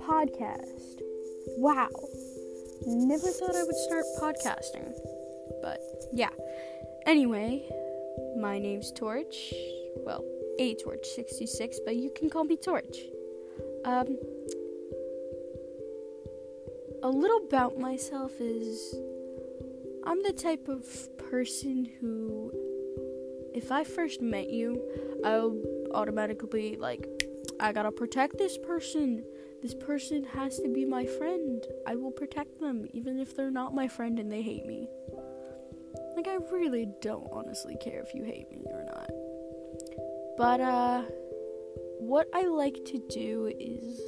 podcast. Wow. Never thought I would start podcasting. But yeah. Anyway, my name's Torch. Well, A Torch 66, but you can call me Torch. Um a little about myself is I'm the type of person who if I first met you, I'll automatically like I gotta protect this person. This person has to be my friend. I will protect them, even if they're not my friend and they hate me. Like, I really don't honestly care if you hate me or not. But, uh, what I like to do is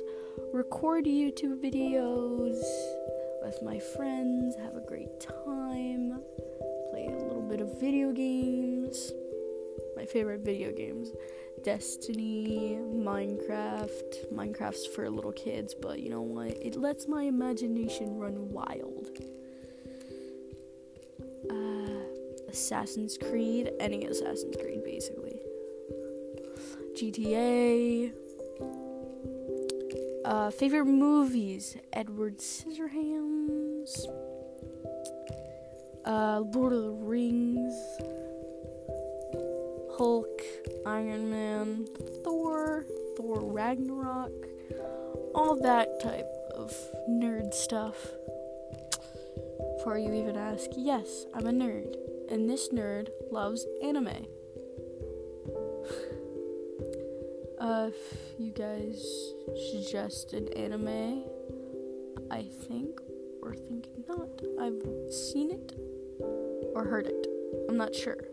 record YouTube videos with my friends, have a great time, play a little bit of video games. My favorite video games Destiny, Minecraft. Minecraft's for little kids, but you know what? It lets my imagination run wild. Uh, Assassin's Creed, any Assassin's Creed, basically. GTA. Uh, favorite movies: Edward Scissorhands. Uh, Lord of the Rings. Hulk, Iron Man, Thor, Thor Ragnarok, all that type of nerd stuff. Before you even ask, yes, I'm a nerd, and this nerd loves anime. uh, if you guys suggest an anime, I think, or think not, I've seen it or heard it. I'm not sure.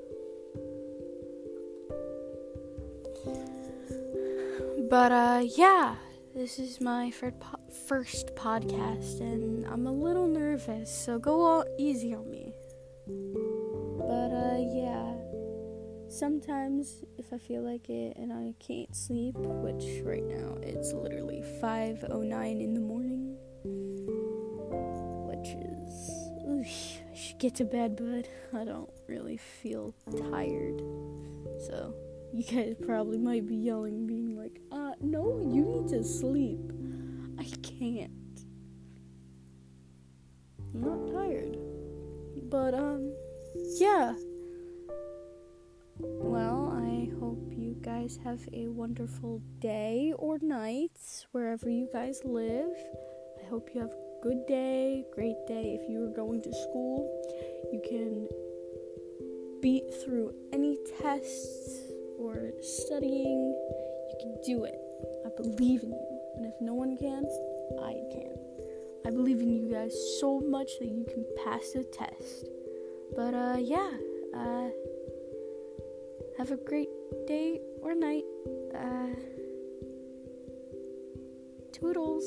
But uh, yeah, this is my po- first podcast, and I'm a little nervous, so go all easy on me. But uh, yeah, sometimes if I feel like it and I can't sleep, which right now it's literally 5:09 in the morning, which is oof, I should get to bed, but I don't really feel tired, so you guys probably might be yelling, being like, uh, no, you need to sleep. I can't. I'm not tired. But, um, yeah. Well, I hope you guys have a wonderful day or night wherever you guys live. I hope you have a good day, great day. If you are going to school, you can beat through any tests or studying, do it. I believe in you. And if no one can, I can. I believe in you guys so much that you can pass the test. But uh yeah, uh have a great day or night. Uh toodles.